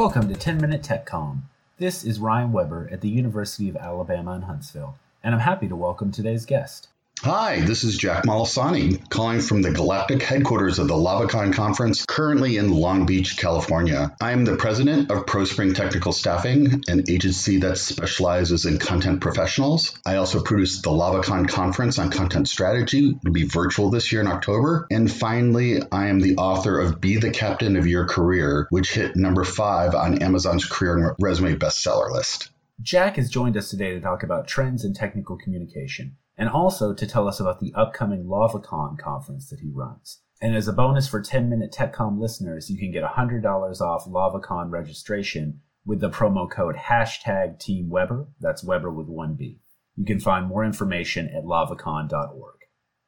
Welcome to 10 Minute Tech TechCom. This is Ryan Weber at the University of Alabama in Huntsville, and I'm happy to welcome today's guest. Hi, this is Jack Molisani calling from the galactic headquarters of the LavaCon conference, currently in Long Beach, California. I am the president of ProSpring Technical Staffing, an agency that specializes in content professionals. I also produce the LavaCon conference on content strategy, to be virtual this year in October. And finally, I am the author of Be the Captain of Your Career, which hit number five on Amazon's career and resume bestseller list. Jack has joined us today to talk about trends in technical communication and also to tell us about the upcoming LavaCon conference that he runs. And as a bonus for 10 Minute TechCom listeners, you can get $100 off LavaCon registration with the promo code hashtag Team Weber. That's Weber with one B. You can find more information at lavacon.org.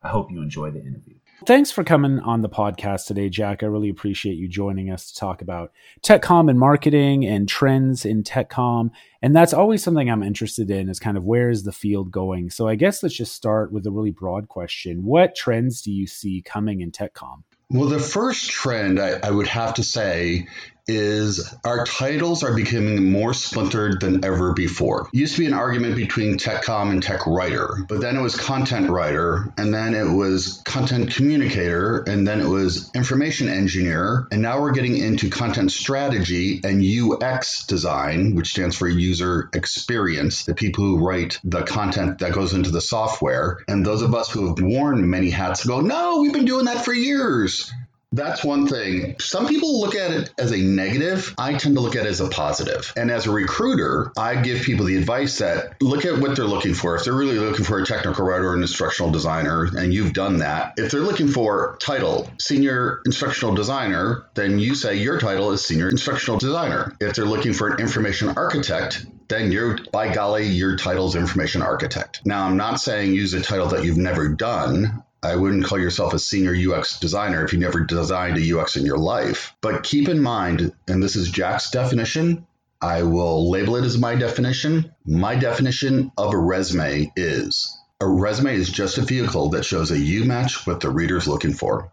I hope you enjoy the interview. Thanks for coming on the podcast today, Jack. I really appreciate you joining us to talk about TechCom and marketing and trends in TechCom. And that's always something I'm interested in is kind of where is the field going? So I guess let's just start with a really broad question. What trends do you see coming in TechCom? Well, the first trend I, I, would have to say is our titles are becoming more splintered than ever before. It used to be an argument between tech TechCom and Tech Writer, but then it was Content Writer, and then it was Content Communicator, and then it was Information Engineer, and now we're getting into Content Strategy and UX Design, which stands for User Experience, the people who write the content that goes into the software. And those of us who have worn many hats go, no, we've been doing that for years. That's one thing. Some people look at it as a negative. I tend to look at it as a positive. And as a recruiter, I give people the advice that look at what they're looking for. If they're really looking for a technical writer or an instructional designer, and you've done that, if they're looking for title, senior instructional designer, then you say your title is senior instructional designer. If they're looking for an information architect, then you're by golly, your title is information architect. Now, I'm not saying use a title that you've never done. I wouldn't call yourself a senior UX designer if you never designed a UX in your life. But keep in mind, and this is Jack's definition, I will label it as my definition. My definition of a resume is a resume is just a vehicle that shows that you match what the reader's looking for.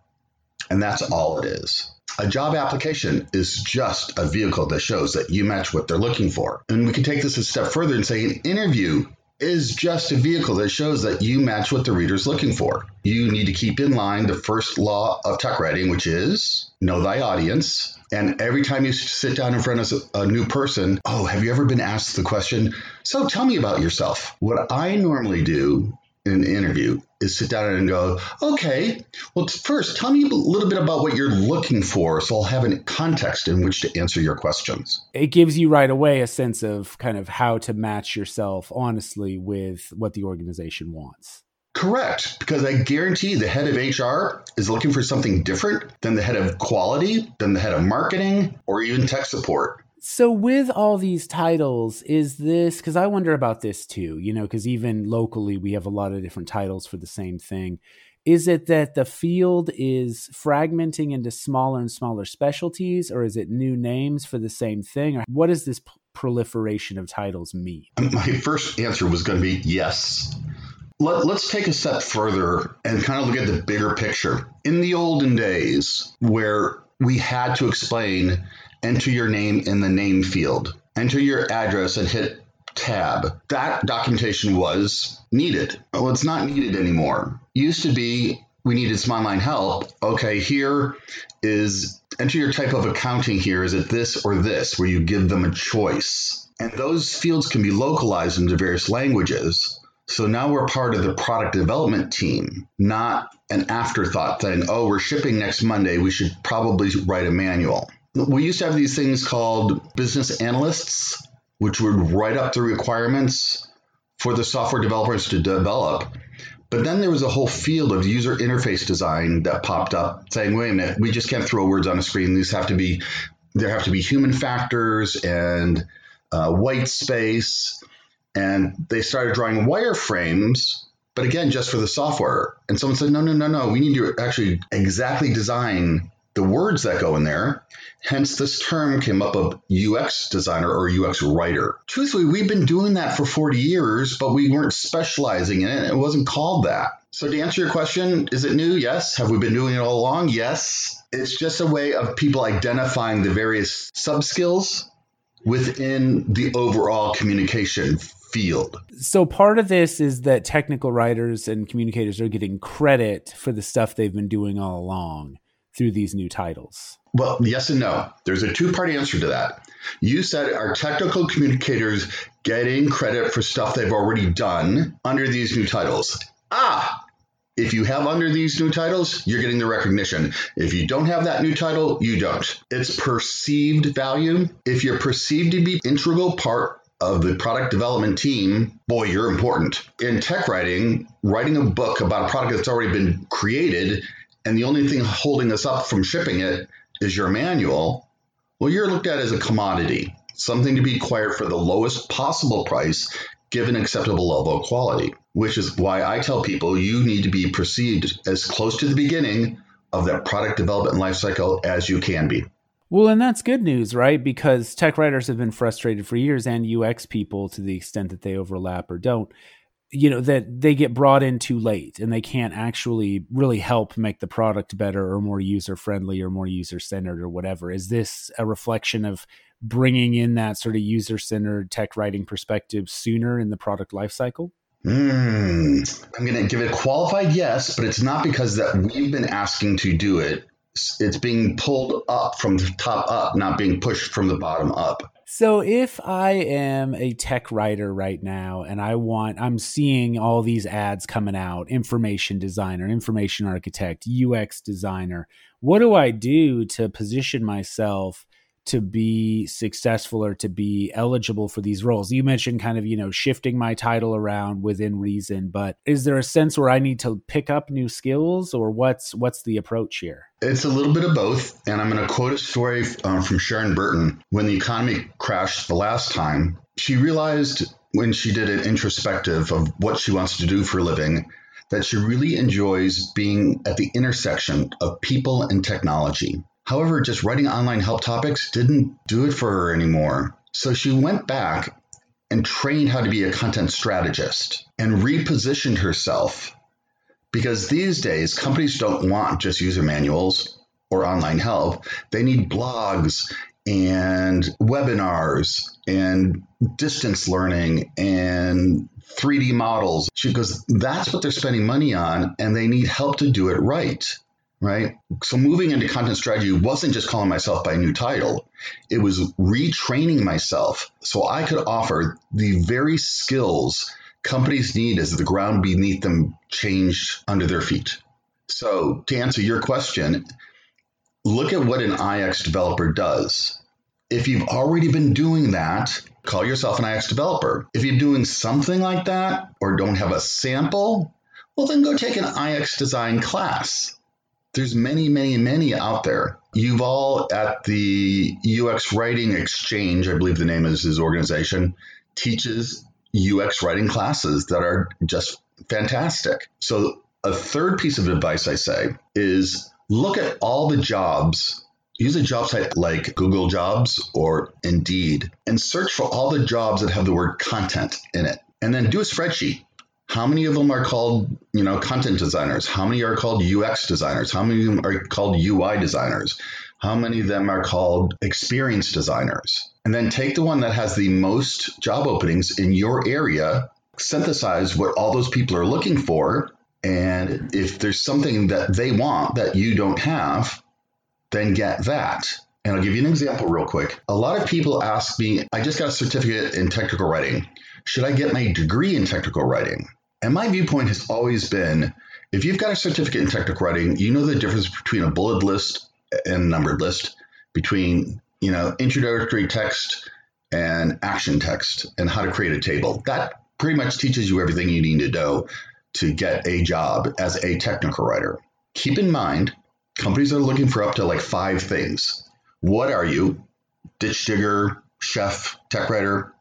And that's all it is. A job application is just a vehicle that shows that you match what they're looking for. And we can take this a step further and say an interview is just a vehicle that shows that you match what the reader's looking for. You need to keep in line the first law of tech writing, which is know thy audience. And every time you sit down in front of a new person, oh, have you ever been asked the question, so tell me about yourself? What I normally do in an interview is sit down and go, okay, well, first, tell me a little bit about what you're looking for so I'll have a context in which to answer your questions. It gives you right away a sense of kind of how to match yourself honestly with what the organization wants. Correct, because I guarantee the head of HR is looking for something different than the head of quality, than the head of marketing, or even tech support. So, with all these titles, is this because I wonder about this too, you know, because even locally we have a lot of different titles for the same thing. Is it that the field is fragmenting into smaller and smaller specialties, or is it new names for the same thing? Or what does this p- proliferation of titles mean? My first answer was going to be yes. Let, us take a step further and kind of look at the bigger picture. In the olden days, where we had to explain enter your name in the name field, enter your address and hit tab. That documentation was needed. Well, it's not needed anymore. Used to be we needed some online help. Okay, here is enter your type of accounting here. Is it this or this? Where you give them a choice. And those fields can be localized into various languages. So now we're part of the product development team, not an afterthought thing. oh, we're shipping next Monday. We should probably write a manual we used to have these things called business analysts, which would write up the requirements for the software developers to develop. But then there was a whole field of user interface design that popped up saying, wait a minute, we just can't throw words on a screen. These have to be, there have to be human factors and uh, white space. And they started drawing wireframes, but again, just for the software. And someone said, no, no, no, no, we need to actually exactly design the words that go in there. Hence, this term came up of UX designer or UX writer. Truthfully, we've been doing that for 40 years, but we weren't specializing in it. It wasn't called that. So, to answer your question, is it new? Yes. Have we been doing it all along? Yes. It's just a way of people identifying the various sub skills within the overall communication field. So part of this is that technical writers and communicators are getting credit for the stuff they've been doing all along through these new titles. Well, yes and no. There's a two part answer to that. You said are technical communicators getting credit for stuff they've already done under these new titles? Ah, if you have under these new titles, you're getting the recognition. If you don't have that new title, you don't. It's perceived value. If you're perceived to be integral part of the product development team, boy, you're important. In tech writing, writing a book about a product that's already been created and the only thing holding us up from shipping it is your manual, well, you're looked at as a commodity, something to be acquired for the lowest possible price given acceptable level of quality, which is why I tell people you need to be perceived as close to the beginning of that product development lifecycle as you can be. Well, and that's good news, right? Because tech writers have been frustrated for years and UX people to the extent that they overlap or don't you know that they get brought in too late and they can't actually really help make the product better or more user friendly or more user centered or whatever. Is this a reflection of bringing in that sort of user centered tech writing perspective sooner in the product lifecycle mm, i'm going to give it a qualified yes but it's not because that we've been asking to do it. It's being pulled up from the top up not being pushed from the bottom up so if I am a tech writer right now and I want I'm seeing all these ads coming out, information designer, information architect, UX designer, what do I do to position myself to be successful or to be eligible for these roles? You mentioned kind of, you know, shifting my title around within reason, but is there a sense where I need to pick up new skills or what's what's the approach here? It's a little bit of both, and I'm going to quote a story um, from Sharon Burton. When the economy crashed the last time, she realized when she did an introspective of what she wants to do for a living that she really enjoys being at the intersection of people and technology. However, just writing online help topics didn't do it for her anymore. So she went back and trained how to be a content strategist and repositioned herself. Because these days, companies don't want just user manuals or online help, they need blogs and webinars and distance learning and 3D models. She goes, that's what they're spending money on, and they need help to do it right right? So moving into content strategy wasn't just calling myself by a new title. It was retraining myself so I could offer the very skills companies need as the ground beneath them changed under their feet. So to answer your question, look at what an UX developer does. If you've already been doing that, call yourself an UX developer. If you're doing something like that or don't have a sample, well, then go take an UX design class there's many, many, many out there. Yuval at the UX Writing Exchange, I believe the name is his organization, teaches UX writing classes that are just fantastic. So, a third piece of advice I say is look at all the jobs. Use a job site like Google Jobs or Indeed and search for all the jobs that have the word content in it. And then do a spreadsheet how many of them are called you know content designers how many are called ux designers how many of them are called ui designers how many of them are called experience designers and then take the one that has the most job openings in your area synthesize what all those people are looking for and if there's something that they want that you don't have then get that and I'll give you an example real quick. A lot of people ask me, I just got a certificate in technical writing. Should I get my degree in technical writing? And my viewpoint has always been if you've got a certificate in technical writing, you know the difference between a bullet list and numbered list, between, you know, introductory text and action text and how to create a table. That pretty much teaches you everything you need to know to get a job as a technical writer. Keep in mind, companies are looking for up to like five things. What are you? Ditch digger, chef, tech writer?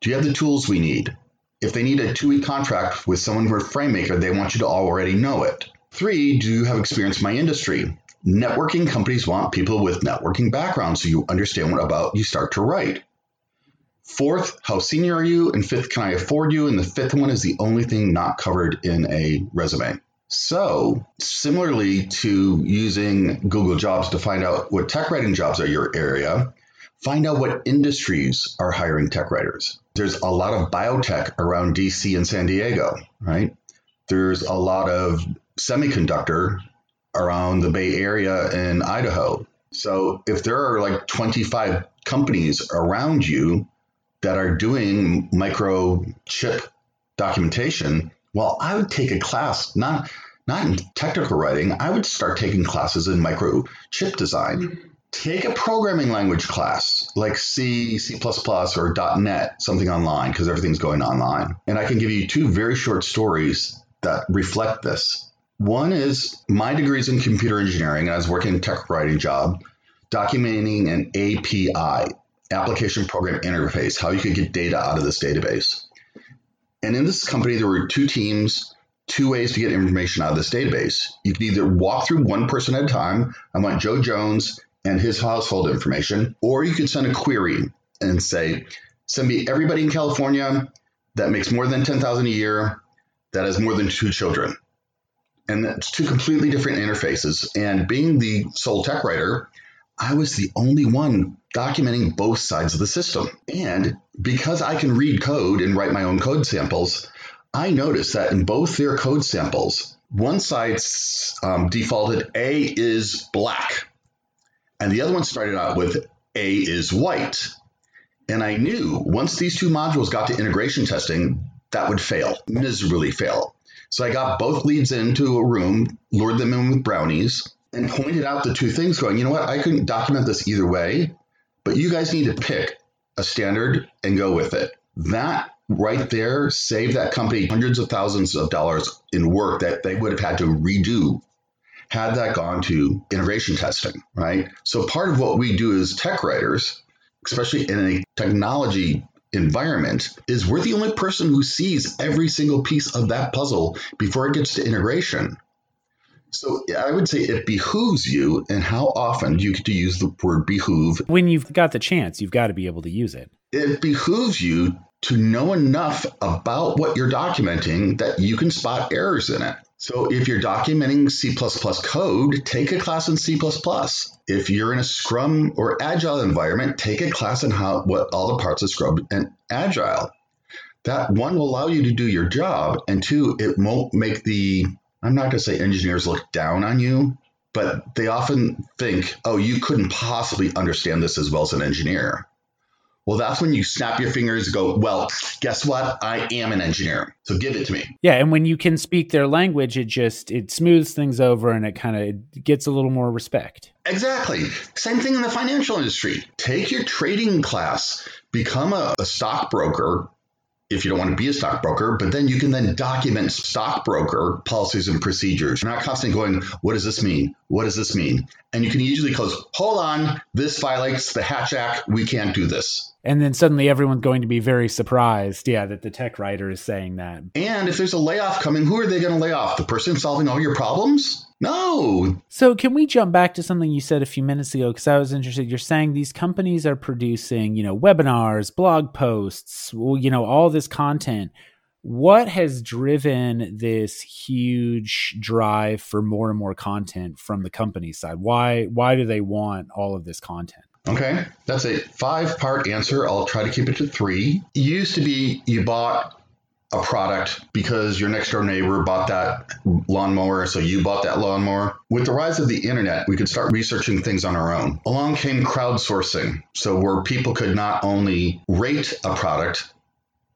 Do you have the tools we need? If they need a two week contract with someone who are FrameMaker, they want you to already know it. Three, do you have experience in my industry? Networking companies want people with networking backgrounds so you understand what about you start to write. Fourth, how senior are you? And fifth, can I afford you? And the fifth one is the only thing not covered in a resume. So, similarly to using Google Jobs to find out what tech writing jobs are your area, Find out what industries are hiring tech writers. There's a lot of biotech around DC and San Diego, right? There's a lot of semiconductor around the Bay Area in Idaho. So if there are like 25 companies around you that are doing microchip documentation, well, I would take a class, not not in technical writing. I would start taking classes in microchip design. Mm-hmm. Take a programming language class like C, C++, or .NET, something online because everything's going online. And I can give you two very short stories that reflect this. One is my degrees in computer engineering, and I was working a tech writing job, documenting an API, application program interface, how you could get data out of this database. And in this company, there were two teams, two ways to get information out of this database. You could either walk through one person at a time. I want Joe Jones and his household information, or you could send a query and say, send me everybody in California that makes more than 10,000 a year, that has more than two children. And that's two completely different interfaces. And being the sole tech writer, I was the only one documenting both sides of the system. And because I can read code and write my own code samples, I noticed that in both their code samples, one side um, defaulted A is black, and the other one started out with A is white. And I knew once these two modules got to integration testing, that would fail, miserably fail. So I got both leads into a room, lured them in with brownies, and pointed out the two things, going, you know what, I couldn't document this either way, but you guys need to pick a standard and go with it. That right there saved that company hundreds of thousands of dollars in work that they would have had to redo had that gone to integration testing, right? So part of what we do as tech writers, especially in a technology environment, is we're the only person who sees every single piece of that puzzle before it gets to integration. So I would say it behooves you, and how often you get to use the word behoove. When you've got the chance, you've got to be able to use it. It behooves you to know enough about what you're documenting that you can spot errors in it. So if you're documenting C++ code, take a class in C++. If you're in a Scrum or Agile environment, take a class in how what all the parts of Scrum and Agile. That one will allow you to do your job, and two, it won't make the I'm not going to say engineers look down on you, but they often think, oh, you couldn't possibly understand this as well as an engineer. Well, that's when you snap your fingers and go, well, guess what? I am an engineer. So give it to me. Yeah. And when you can speak their language, it just, it smooths things over and it kind of gets a little more respect. Exactly. Same thing in the financial industry. Take your trading class, become a, a stockbroker if you don't want to be a stockbroker, but then you can then document stockbroker policies and procedures. You're not constantly going, what does this mean? What does this mean? And you can usually close, hold on, this violates the Hatch Act. We can't do this. And then suddenly everyone's going to be very surprised, yeah, that the tech writer is saying that. And if there's a layoff coming, who are they going to lay off? The person solving all your problems? No. So, can we jump back to something you said a few minutes ago? Because I was interested. You're saying these companies are producing, you know, webinars, blog posts, you know, all this content. What has driven this huge drive for more and more content from the company side? Why why do they want all of this content? Okay, that's a five part answer. I'll try to keep it to three. It used to be you bought a product because your next door neighbor bought that lawnmower, so you bought that lawnmower. With the rise of the internet, we could start researching things on our own. Along came crowdsourcing, so where people could not only rate a product,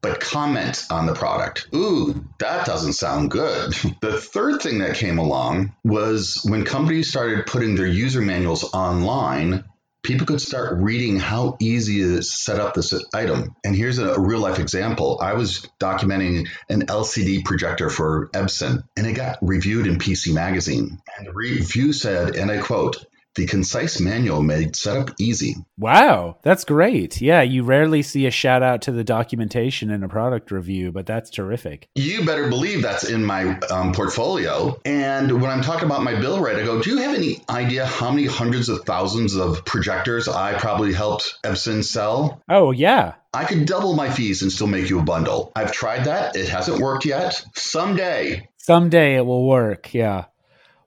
but comment on the product. Ooh, that doesn't sound good. the third thing that came along was when companies started putting their user manuals online people could start reading how easy it is to set up this item. And here's a, real life example. I was documenting an LCD projector for Epson, and it got reviewed in PC Magazine. And the review said, and I quote, the concise manual made setup easy. Wow, that's great. Yeah, you rarely see a shout out to the documentation in a product review, but that's terrific. You better believe that's in my um, portfolio. And when I'm talking about my bill rate, I go, Do you have any idea how many hundreds of thousands of projectors I probably helped Epson sell? Oh, yeah. I could double my fees and still make you a bundle. I've tried that. It hasn't worked yet. Someday. Someday it will work. Yeah.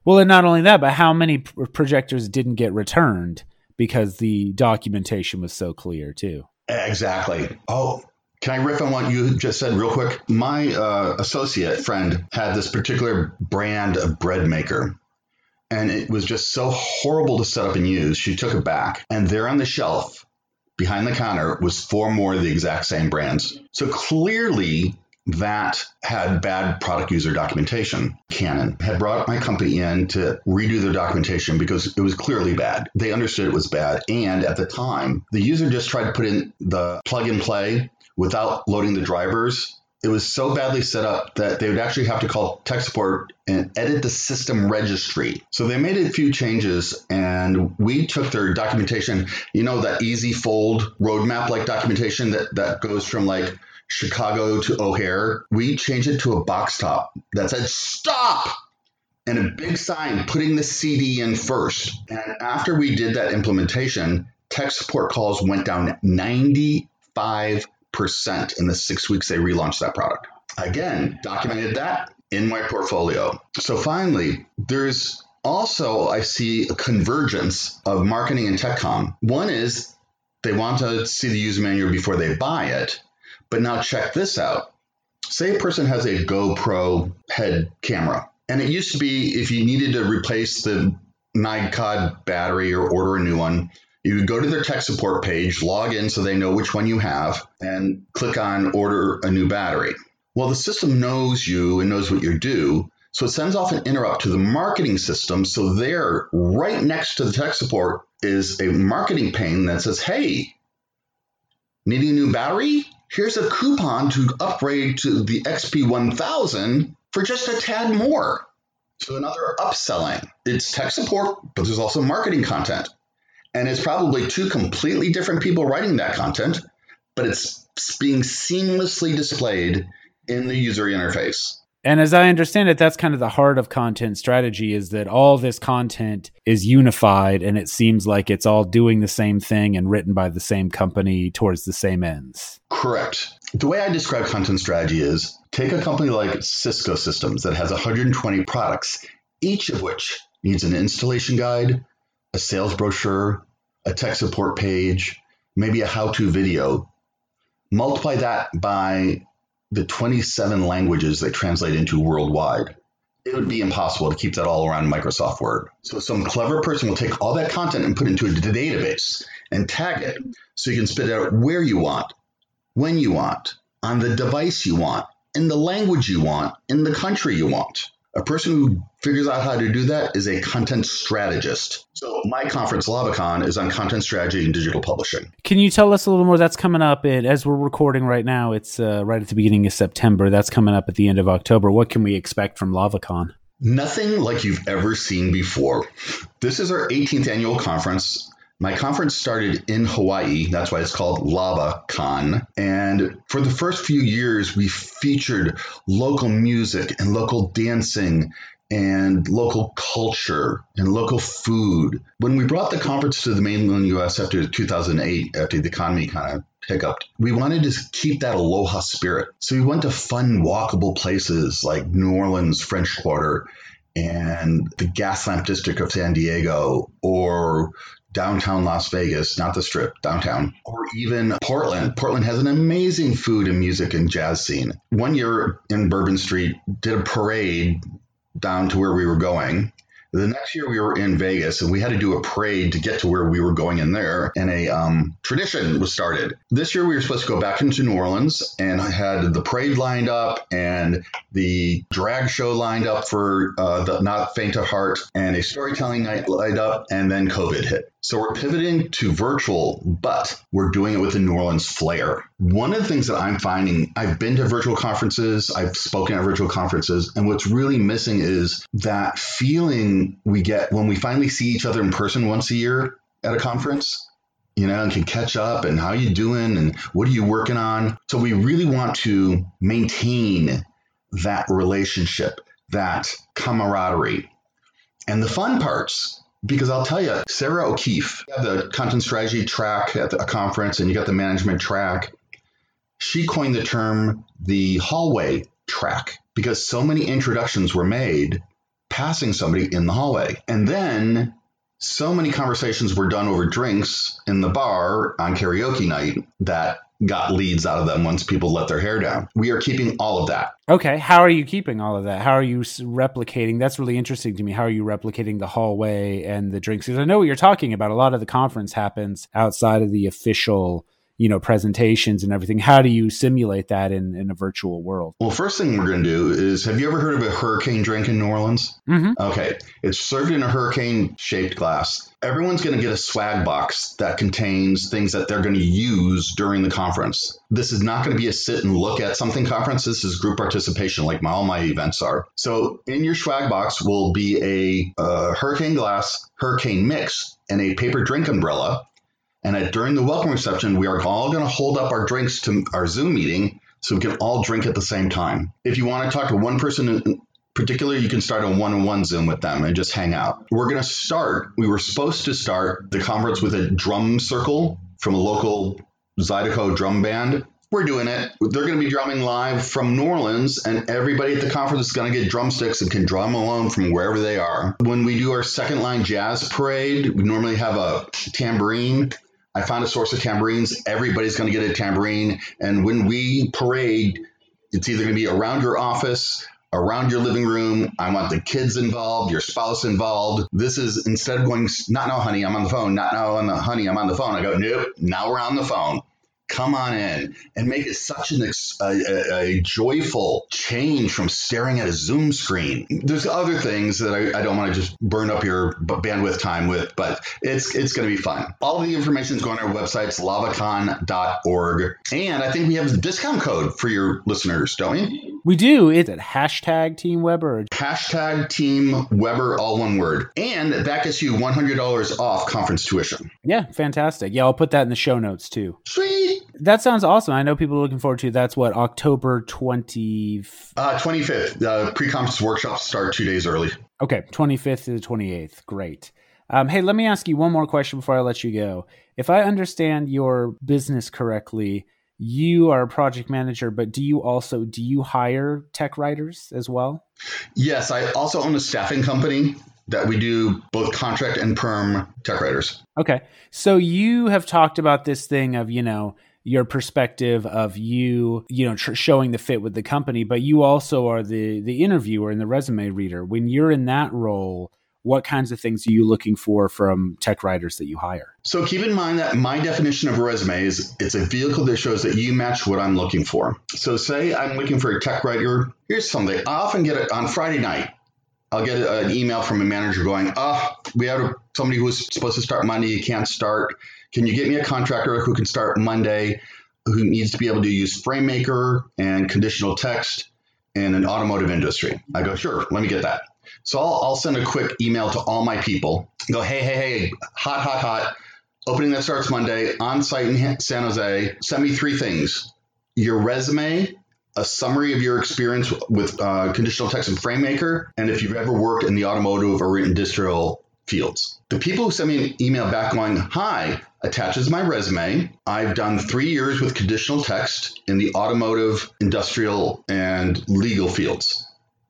Well, and not only that, but how many projectors didn't get returned because the documentation was so clear too. Exactly. Oh, can I riff on what you just said real quick? My uh, associate friend had this particular brand of bread maker, and it was just so horrible to set up and use. She took it back, and there on the shelf behind the counter was four more of the exact same brands. So clearly, that had bad product user documentation. Canon had brought my company in to redo their documentation because it was clearly bad. They understood it was bad. And at the time, the user just tried to put in the plug and play without loading the drivers. It was so badly set up that they would actually have to call tech support and edit the system registry. So they made a few changes and we took their documentation, you know, that easy fold roadmap like documentation that, that goes from like Chicago to O'Hare, we changed it to a box top that said stop and a big sign putting the CD in first. And after we did that implementation, tech support calls went down 95% in the six weeks they relaunched that product. Again, documented that in my portfolio. So finally, there's also, I see a convergence of marketing and tech com. One is they want to see the user manual before they buy it. But now check this out. Say a person has a GoPro head camera, and it used to be if you needed to replace the NiCad battery or order a new one, you would go to their tech support page, log in so they know which one you have, and click on order a new battery. Well, the system knows you and knows what you do, so it sends off an interrupt to the marketing system. So there, right next to the tech support, is a marketing pane that says, hey, needing a new battery? Here's a coupon to upgrade to the XP1000 for just a tad more. So another upselling. It's tech support, but there's also marketing content. And it's probably two completely different people writing that content, but it's being seamlessly displayed in the user interface. And as I understand it, that's kind of the heart of content strategy is that all this content is unified and it seems like it's all doing the same thing and written by the same company towards the same ends. Correct. The way I describe content strategy is take a company like Cisco Systems that has 120 products, each of which needs an installation guide, a sales brochure, a tech support page, maybe a how to video. Multiply that by the 27 languages they translate into worldwide, it would be impossible to keep that all around Microsoft Word. So some clever person will take all that content and put it into a database and tag it so you can spit out where you want, when you want, on the device you want, in the language you want, in the country you want. A person who figures out how to do that is a content strategist. So my conference, Lavacon, is on content strategy and digital publishing. Can you tell us a little more? That's coming up at, as we're recording right now. It's uh, right at the beginning of September. That's coming up at the end of October. What can we expect from Lavacon? Nothing like you've ever seen before. This is our 18th annual conference. My conference started in Hawaii. That's why it's called LavaCon. And for the first few years, we featured local music and local dancing and local culture and local food. When we brought the conference to the mainland US after 2008, after the economy kind of hiccuped, we wanted to keep that aloha spirit. So we went to fun, walkable places like New Orleans, French Quarter, and the Gaslamp District of San Diego, or downtown Las Vegas, not the strip, downtown, or even Portland. Portland has an amazing food and music and jazz scene. One year in Bourbon Street, did a parade down to where we were going. The next year we were in Vegas and we had to do a parade to get to where we were going in there, and a um, tradition was started. This year we were supposed to go back into New Orleans and had the parade lined up and the drag show lined up for uh, the Not Faint of Heart and a storytelling night lined up, and then COVID hit. So we're pivoting to virtual, but we're doing it with the New Orleans flair. One of the things that I'm finding, I've been to virtual conferences, I've spoken at virtual conferences, and what's really missing is that feeling we get when we finally see each other in person once a year at a conference you know, and can catch up and how you doing and what are you working on. So we really want to maintain that relationship, that camaraderie. And the fun parts because I'll tell you, Sarah O'Keefe, the content strategy track at a conference, and you got the management track. She coined the term the hallway track because so many introductions were made passing somebody in the hallway. And then so many conversations were done over drinks in the bar on karaoke night that got leads out of them once people let their hair down. We are keeping all of that. Okay, how are you keeping all of that? How are you replicating? That's really interesting to me. How are you replicating the hallway and the drinks? Because I know what you're talking about. A lot of the conference happens outside of the official you know presentations and everything. How do you simulate that in, in a virtual world? Well first thing we're going to do is have you ever heard of a hurricane drink in new orleans? Mm-hmm. okay. It's served in a hurricane shaped glass. Everyone's going to get a swag box that contains things that they're going to use during the conference. This is not going to be a sit and look at something conference. This is group participation like my, all my events are. So in your swag box will be a uh, hurricane glass hurricane mix and a paper drink umbrella and at, during the welcome reception, we are all going to hold up our drinks to our Zoom meeting so we can all drink at the same time. If you want to talk to one person in particular, you can start a one on one Zoom with them and just hang out. We're going to start, we were supposed to start the conference with a drum circle from a local Zydeco drum band. We're doing it. They're going to be drumming live from New Orleans, and everybody at the conference is going to get drumsticks and can drum along from wherever they are. When we do our second line jazz parade, we normally have a tambourine I found a source of tambourines. Everybody's going to get a tambourine. And when we parade, it's either going to be around your office, around your living room. I want the kids involved, your spouse involved. This is instead of going, not now, honey, I'm on the phone. Not now, honey, I'm on the phone. I go, nope, now we're on the phone come on in and make it such an ex- a, a, a, joyful change from staring at a Zoom screen. There's other things that I, I don't want to just burn up your bandwidth time with, but it's it's going to be fun. All the information is going on our websites, lavacon.org. And I think we have a discount code for your listeners, don't we? We do. It's at hashtag Team Weber. Hashtag Team Weber, all one word. And that gets you $100 off conference tuition. Yeah, fantastic. Yeah, I'll put that in the show notes too. Sweet. That sounds awesome. I know people are looking forward to. That's what October twenty. Uh, twenty fifth. Uh, pre-conference workshops start two days early. Okay, twenty fifth to the twenty eighth. Great. Um, hey, let me ask you one more question before I let you go. If I understand your business correctly, you are a project manager, but do you also do you hire tech writers as well? Yes, I also own a staffing company that we do both contract and perm tech writers. Okay. So you have talked about this thing of, you know, your perspective of you, you know, tr- showing the fit with the company, but you also are the the interviewer and the resume reader. When you're in that role, what kinds of things are you looking for from tech writers that you hire? So keep in mind that my definition of a resume is it's a vehicle that shows that you match what I'm looking for. So say I'm looking for a tech writer. Here's something. I often get it on Friday night. I'll get an email from a manager going, "Ah, oh, we have somebody who's supposed to start Monday. You can't start. Can you get me a contractor who can start Monday, who needs to be able to use FrameMaker and conditional text in an automotive industry? I go, sure, let me get that. So I'll, I'll send a quick email to all my people. Go, hey, hey, hey, hot, hot, hot. Opening that starts Monday on site in San Jose. Send me three things your resume, a summary of your experience with uh, conditional text and FrameMaker, and if you've ever worked in the automotive or industrial fields. The people who send me an email back going, Hi, attaches my resume. I've done three years with conditional text in the automotive, industrial, and legal fields.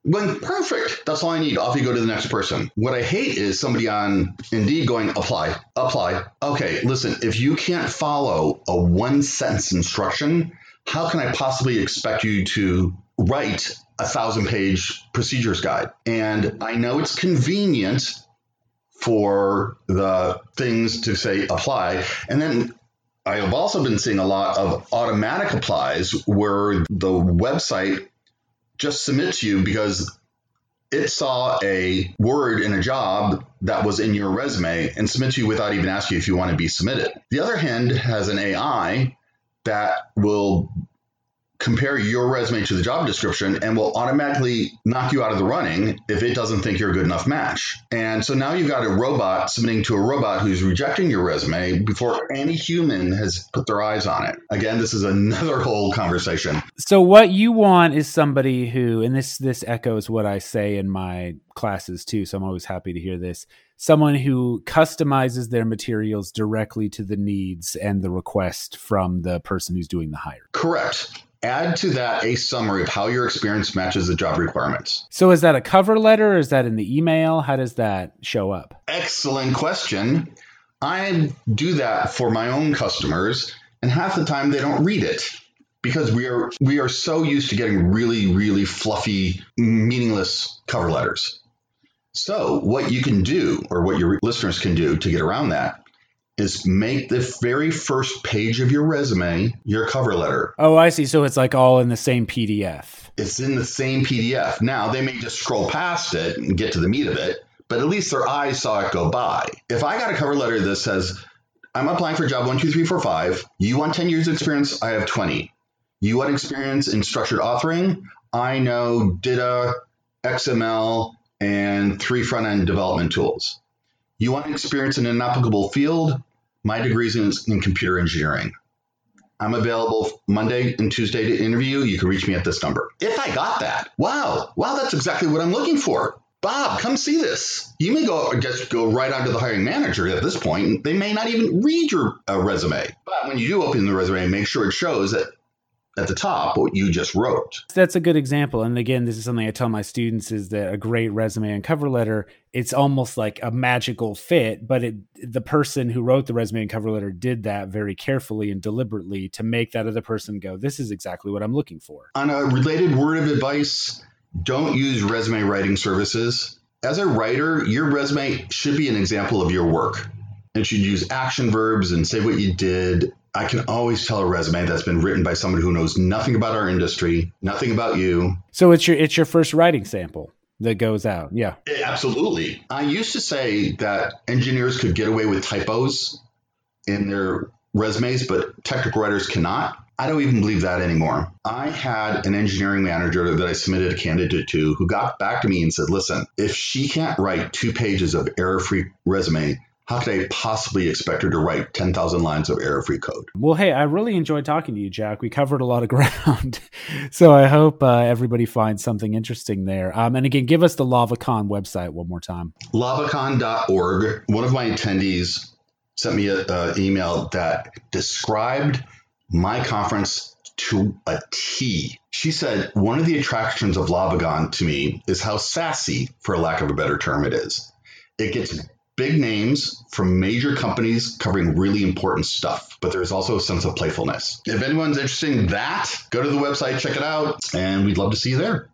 Going, perfect. That's all I need. Off you go to the next person. What I hate is somebody on Indeed going, apply, apply. Okay, listen, if you can't follow a one sentence instruction, how can I possibly expect you to write a thousand page procedures guide? And I know it's convenient for the things to say apply. And then I have also been seeing a lot of automatic applies where the website just submit to you because it saw a word in a job that was in your resume and submit to you without even asking you if you want to be submitted. The other hand has an AI that will compare your resume to the job description and will automatically knock you out of the running if it doesn't think you're a good enough match. And so now you've got a robot submitting to a robot who's rejecting your resume before any human has put their eyes on it. Again, this is another whole conversation. So what you want is somebody who and this this echoes what I say in my classes too, so I'm always happy to hear this. Someone who customizes their materials directly to the needs and the request from the person who's doing the hire. Correct Add to that a summary of how your experience matches the job requirements. So is that a cover letter? Is that in the email? How does that show up? Excellent question. I do that for my own customers, and half the time they don't read it because we are we are so used to getting really really fluffy meaningless cover letters. So, what you can do or what your listeners can do to get around that is make the very first page of your resume your cover letter. Oh, I see. So it's like all in the same PDF. It's in the same PDF. Now, they may just scroll past it and get to the meat of it, but at least their eyes saw it go by. If I got a cover letter that says, I'm applying for job one, two, three, four, five. You want 10 years of experience? I have 20. You want experience in structured authoring? I know DITA, XML, and three front end development tools. You want experience in an applicable field? My degree is in, computer engineering. I'm available Monday and Tuesday to interview. You can reach me at this number. If I got that, wow, wow, that's exactly what I'm looking for. Bob, come see this. You may go just go right onto the hiring manager at this point. They may not even read your uh, resume. But when you do open the resume, make sure it shows that at the top what you just wrote. That's a good example. And again, this is something I tell my students is that a great resume and cover letter, it's almost like a magical fit, but it the person who wrote the resume and cover letter did that very carefully and deliberately to make that other person go, this is exactly what I'm looking for. On a related word of advice, don't use resume writing services. As a writer, your resume should be an example of your work. It should use action verbs and say what you did I can always tell a resume that's been written by someone who knows nothing about our industry, nothing about you. So it's your it's your first writing sample that goes out. Yeah. Eh, absolutely. I used to say that engineers could get away with typos in their resumes, but technical writers cannot. I don't even believe that anymore. I had an engineering manager that I submitted a candidate to who got back to me and said, listen, if she can't write two pages of error free resume, how could I possibly expect her to write 10,000 lines of error free code? Well, hey, I really enjoyed talking to you, Jack. We covered a lot of ground. so I hope uh, everybody finds something interesting there. Um, and again, give us the LavaCon website one more time lavacon.org. One of my attendees sent me an email that described my conference to a T. She said, One of the attractions of LavaCon to me is how sassy, for lack of a better term, it is. It gets big names from major companies covering really important stuff, but there's also a sense of playfulness. If anyone's interested in that, go to the website, check it out, and we'd love to see you there.